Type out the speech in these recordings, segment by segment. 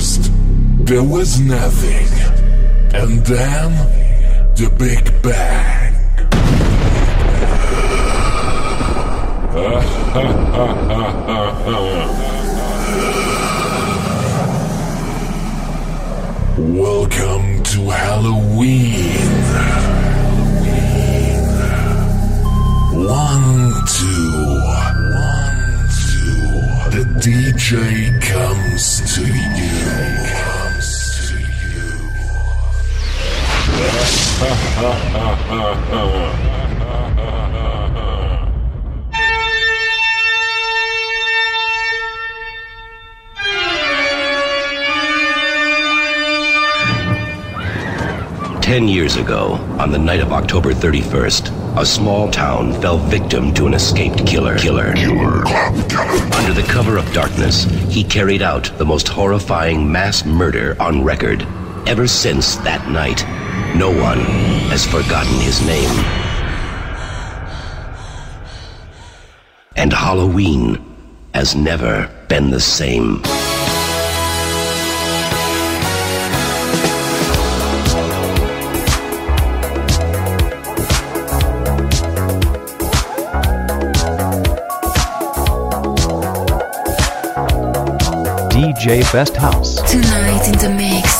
First, there was nothing. And then, the Big Bang. Welcome to Halloween. One, two, DJ comes to you. Comes to Ten years ago, on the night of October 31st, a small town fell victim to an escaped killer. Killer. Killer. Under the cover of darkness, he carried out the most horrifying mass murder on record. Ever since that night, no one has forgotten his name. And Halloween has never been the same. DJ Best House. Tonight in the mix.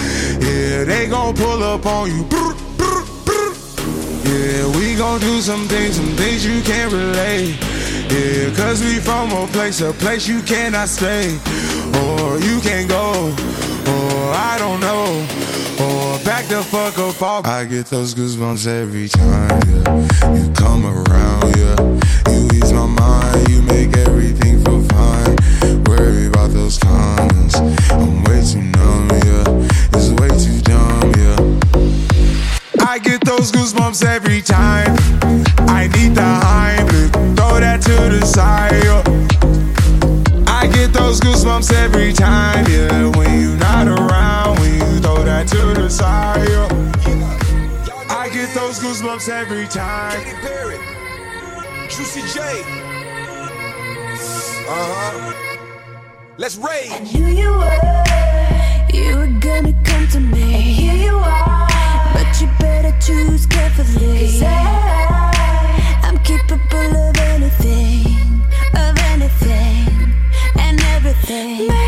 Yeah, they gon' pull up on you. Yeah, we gon' do some things, some things you can't relate. Yeah, cause we from a place, a place you cannot stay. Or you can't go, or I don't know. Or back the fuck up off. I get those goosebumps every time, yeah. You come around, yeah. You ease my mind, you make everything feel fine. Worry about those comments. I'm way too numb, those goosebumps every time. I need the Heimlich, throw that to the side. yeah. I get those goosebumps every time, yeah. When you're not around, when you throw that to the side. yeah. I get those goosebumps every time. Katy Perry, Juicy J. Uh huh. Let's rage. knew you were, you were gonna come to me. And here you are, but you better choose carefully. I, I'm capable of anything, of anything, and everything.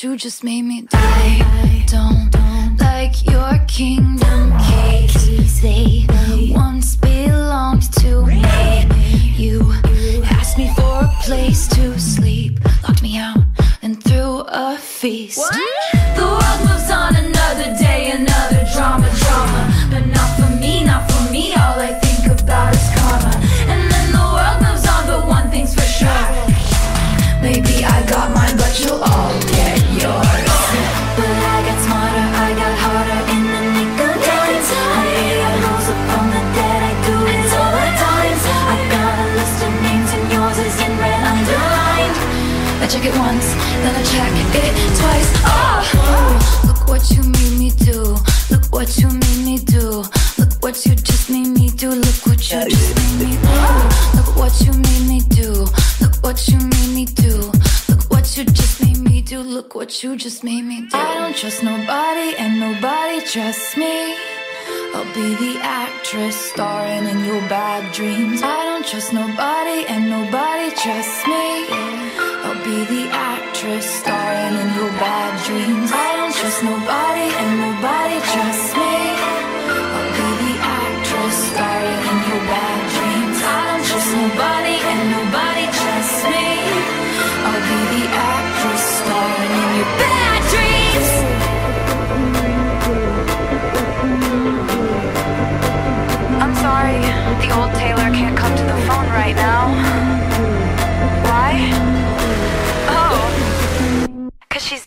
shoe just made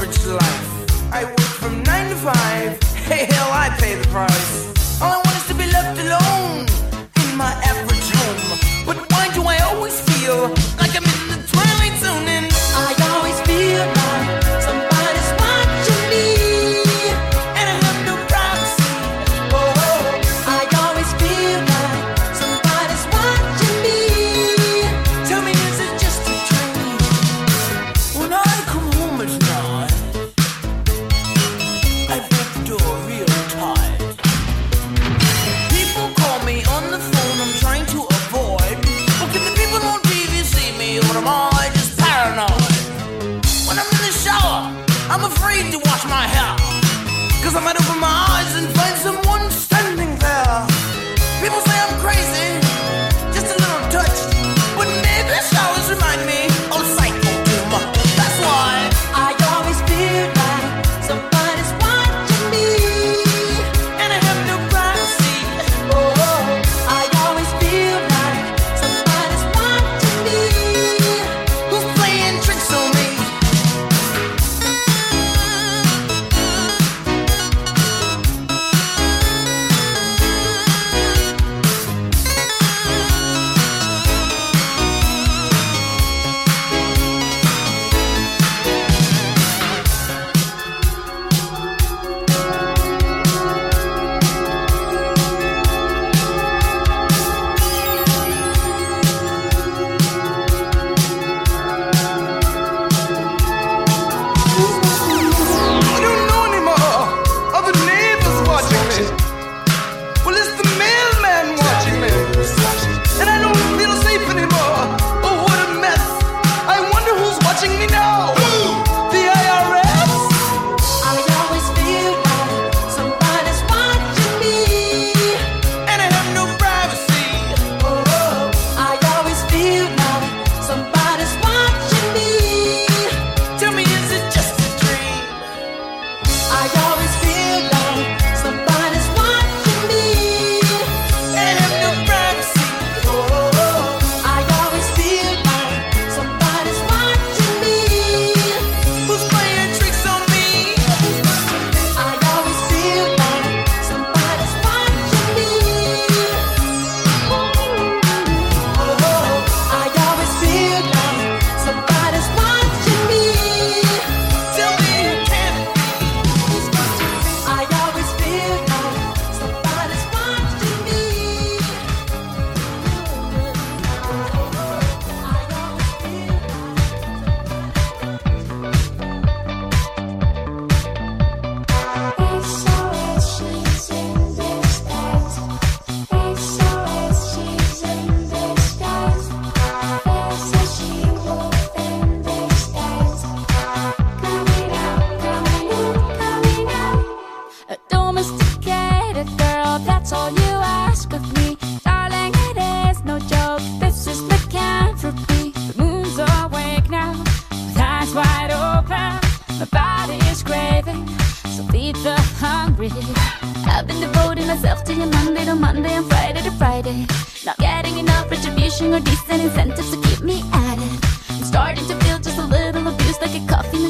average life. I work from nine to five. Hey, hell, I pay the price.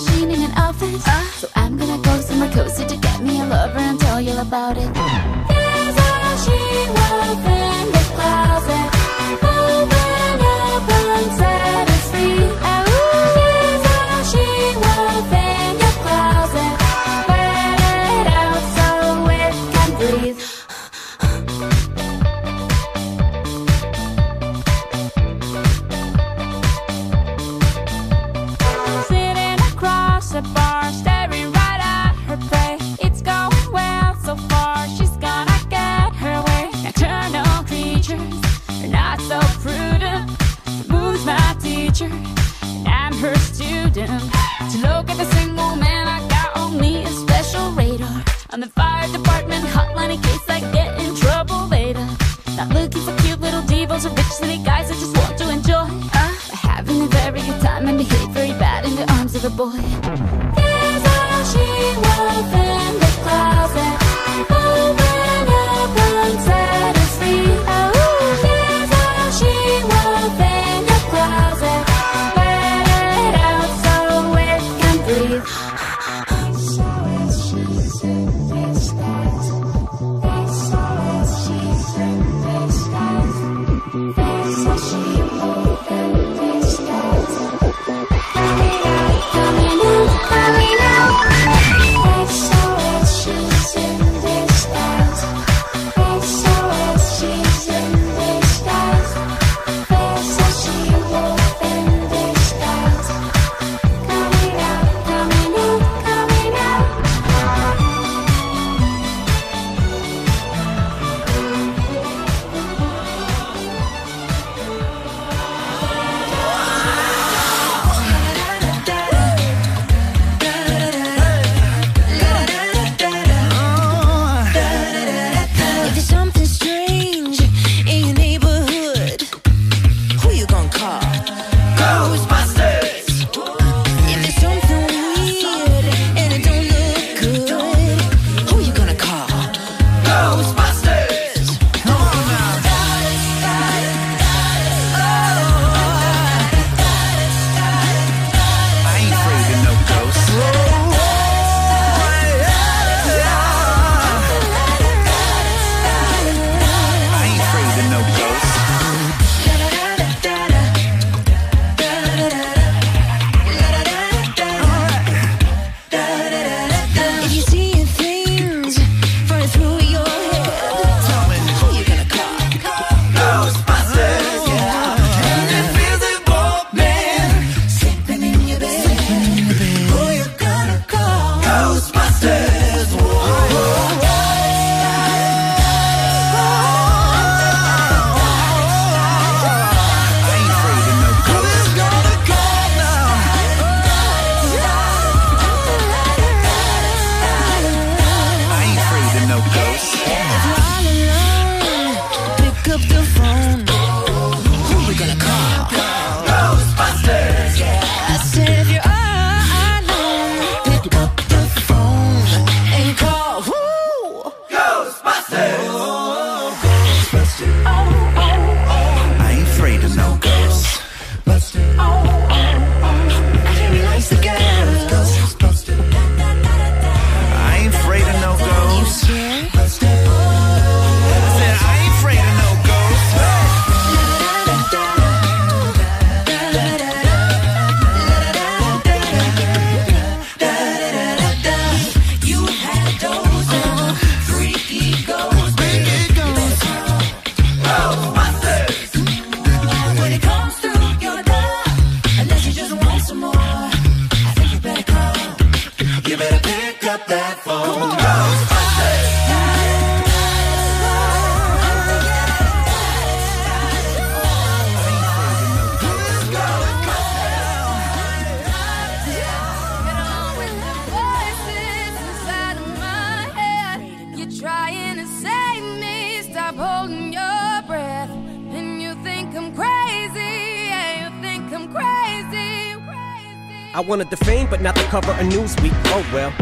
machine in an office. Uh, so I'm gonna go somewhere cozy to get me a lover and tell you all about it.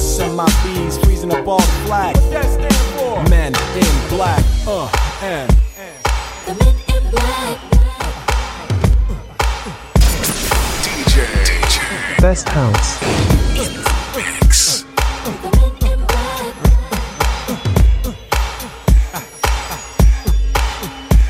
MIBs freezing up all the flag. What that stand for? Men in black. Uh, and. Best house.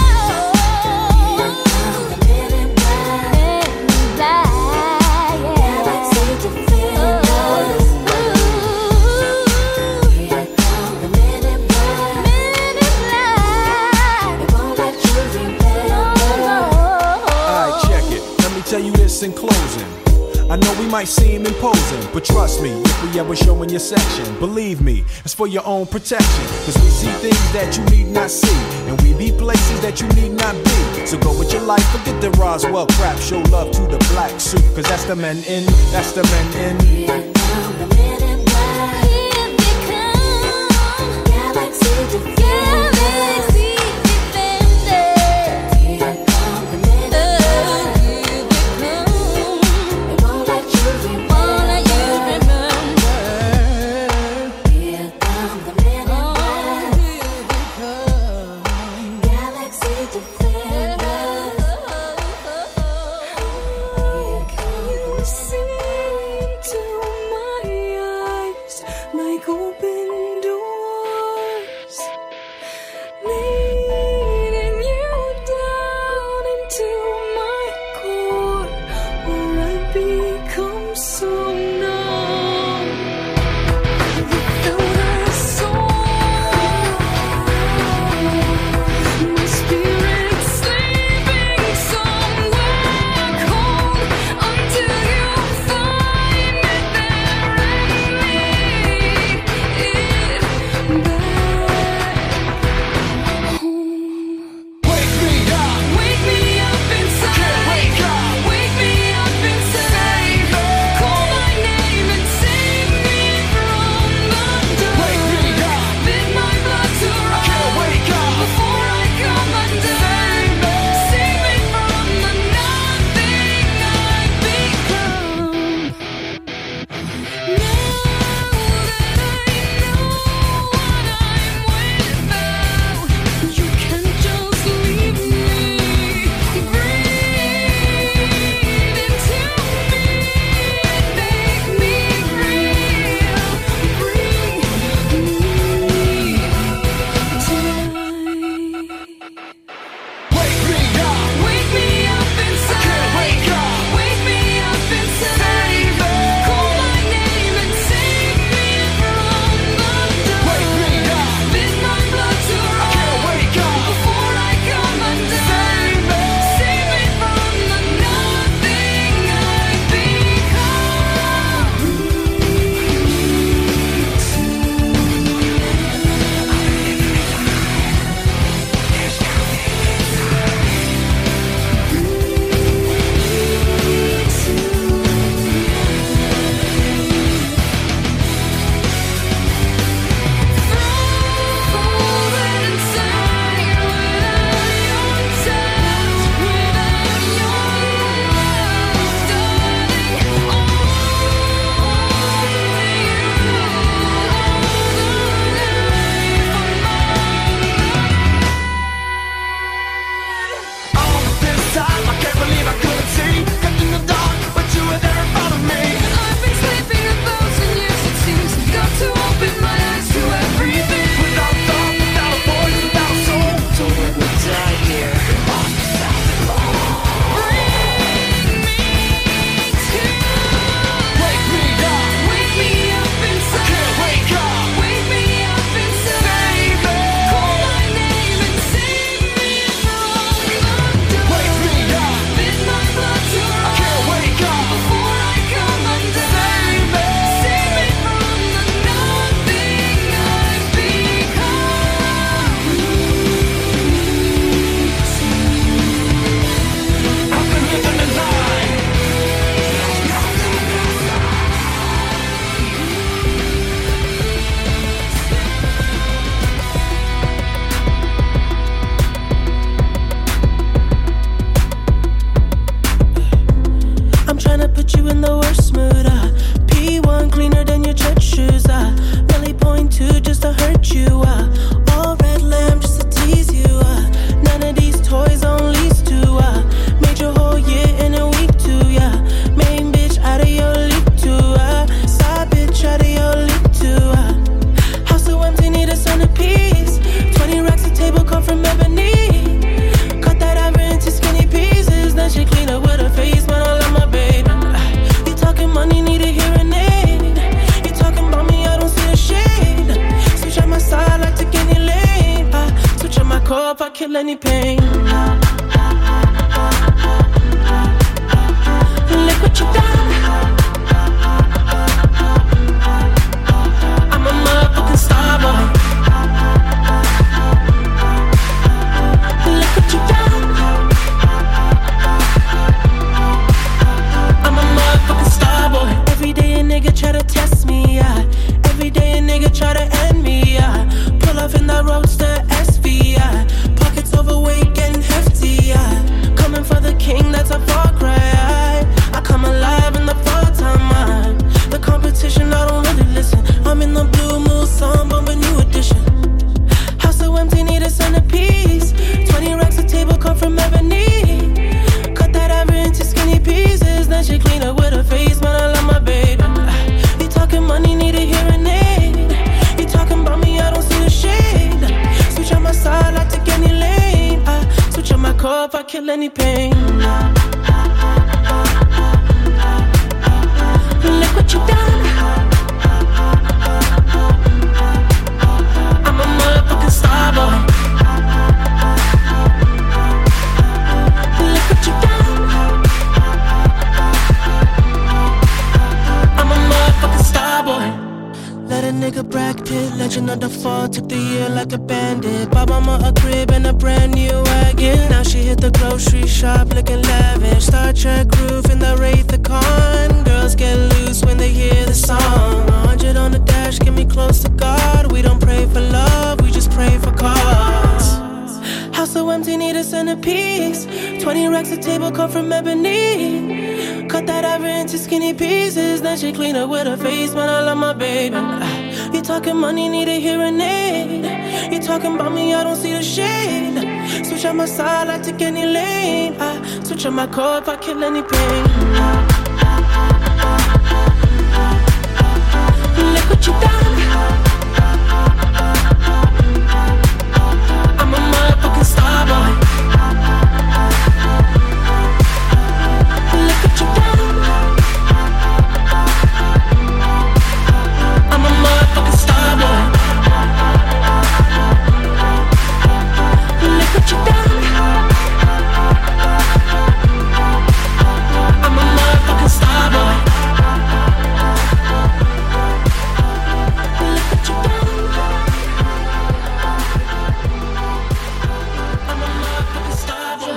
whatever in closing. I know we might seem imposing, but trust me, if we ever show in your section, believe me, it's for your own protection. Cause we see things that you need not see, and we be places that you need not be. So go with your life, forget the Roswell crap, show love to the black suit, cause that's the men in, that's the men in. Here the men in black. Here they come. Galaxy.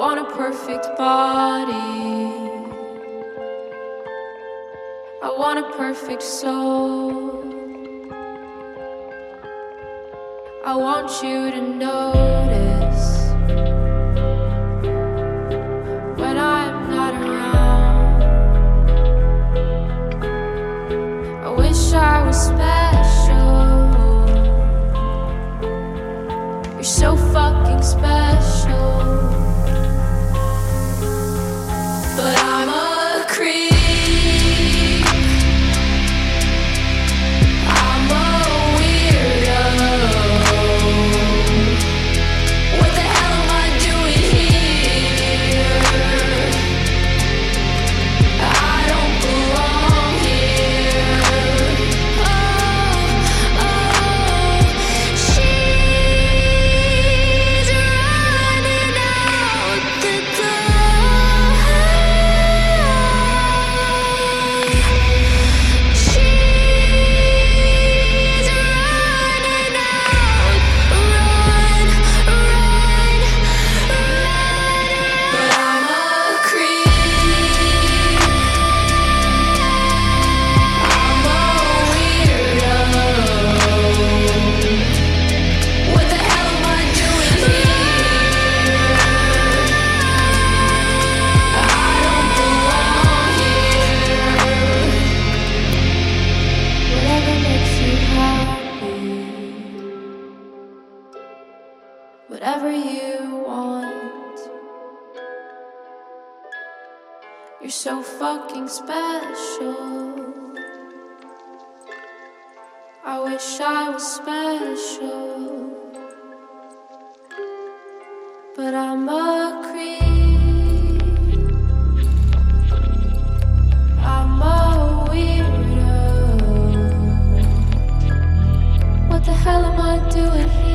want a perfect body. I want a perfect soul. I want you to notice. So fucking special. I wish I was special. But I'm a creep. I'm a weirdo. What the hell am I doing here?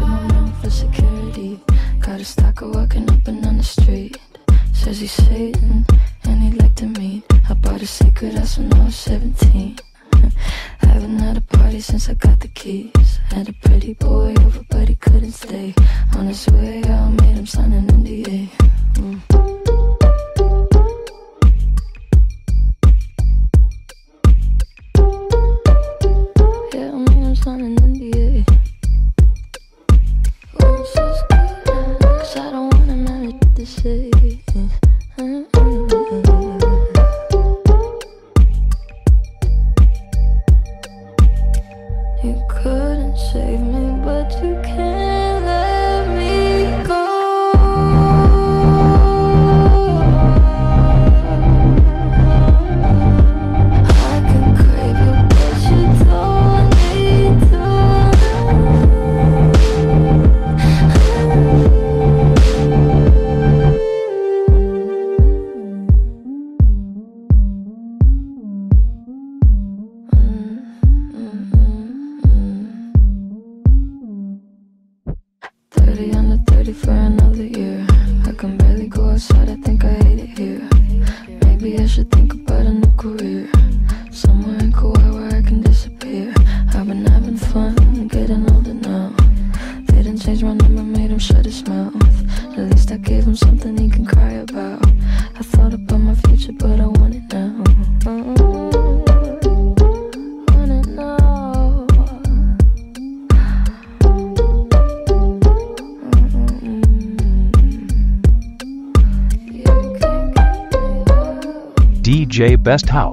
My own for security. Got a stalker walking up and down the street. Says he's Satan and he'd like to meet. I bought a secret house when I was 17. Haven't had a party since I got the keys. Had a pretty boy over, but he couldn't stay. On his way out, made him sign an NDA. DJ Best House.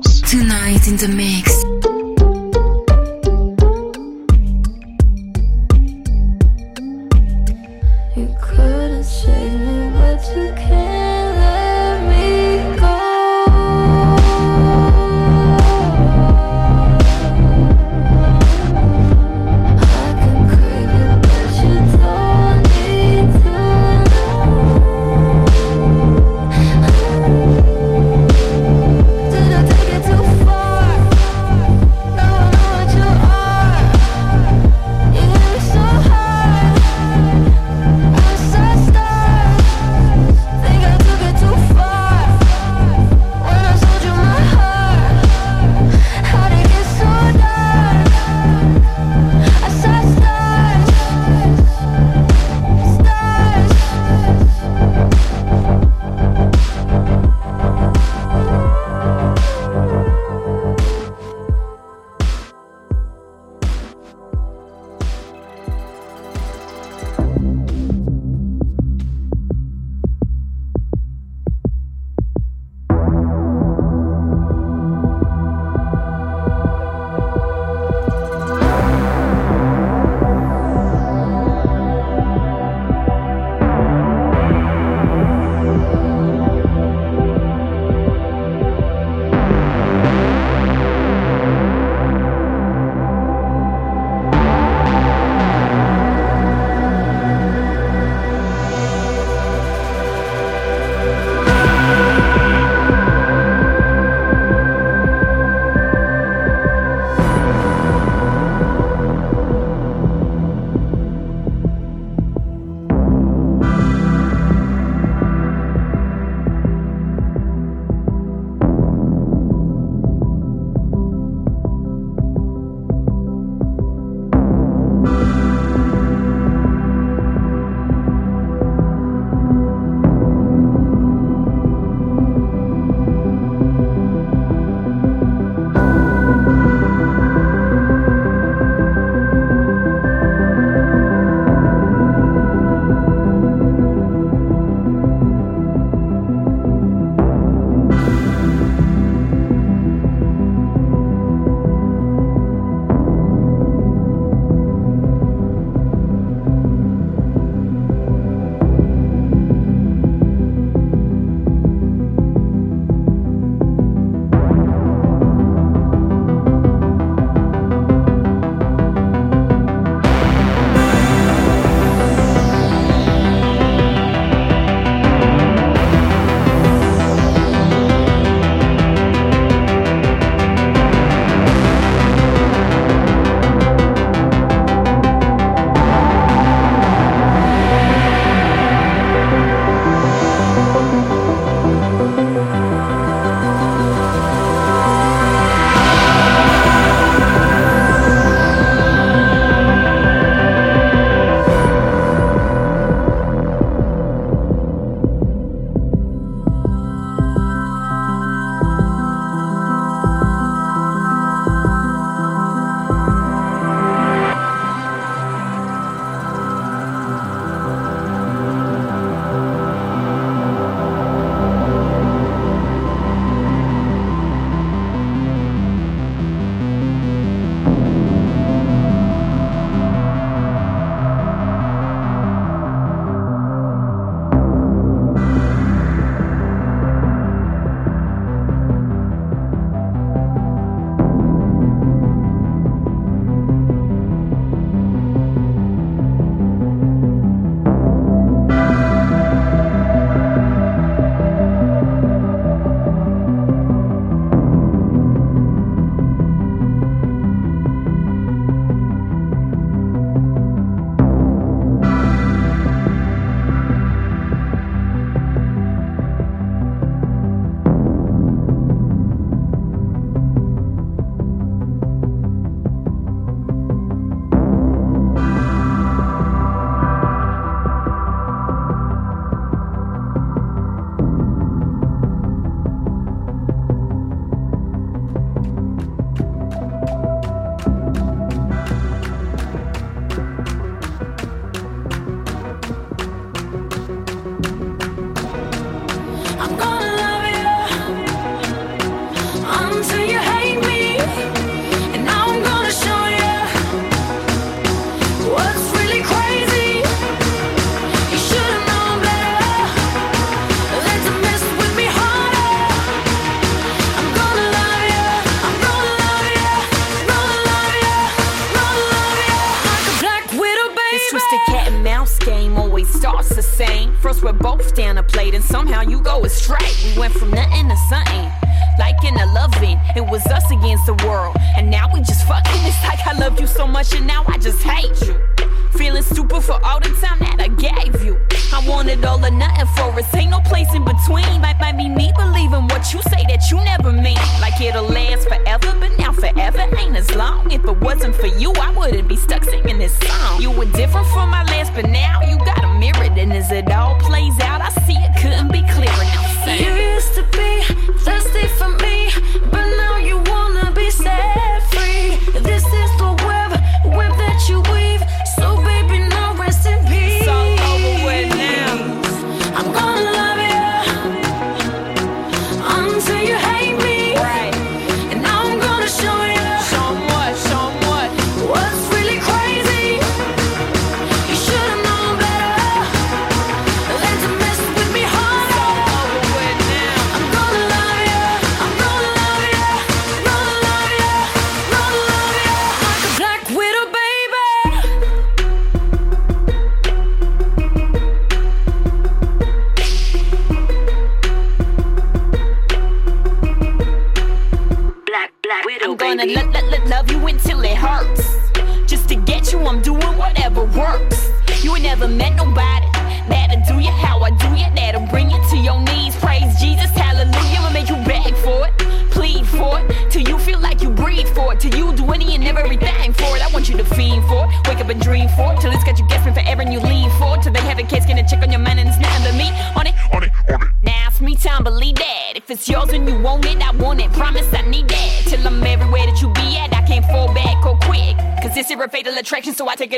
Now I just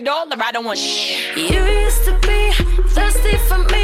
dollar, I don't want shit. You used to be thirsty for me.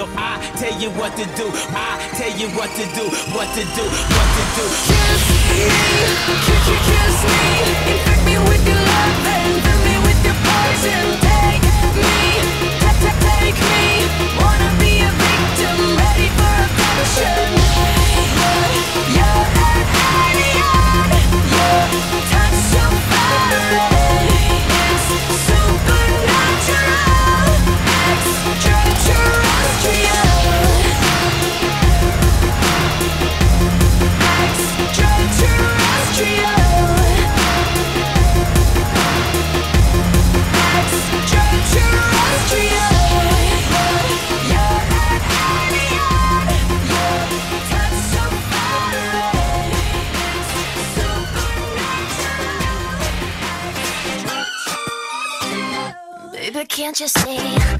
So I tell you what to do. I tell you what to do. What to do. What to do. Kiss me. Kiss, you kiss me. Infect me with your love and fill me with your poison. Take me. Can't you see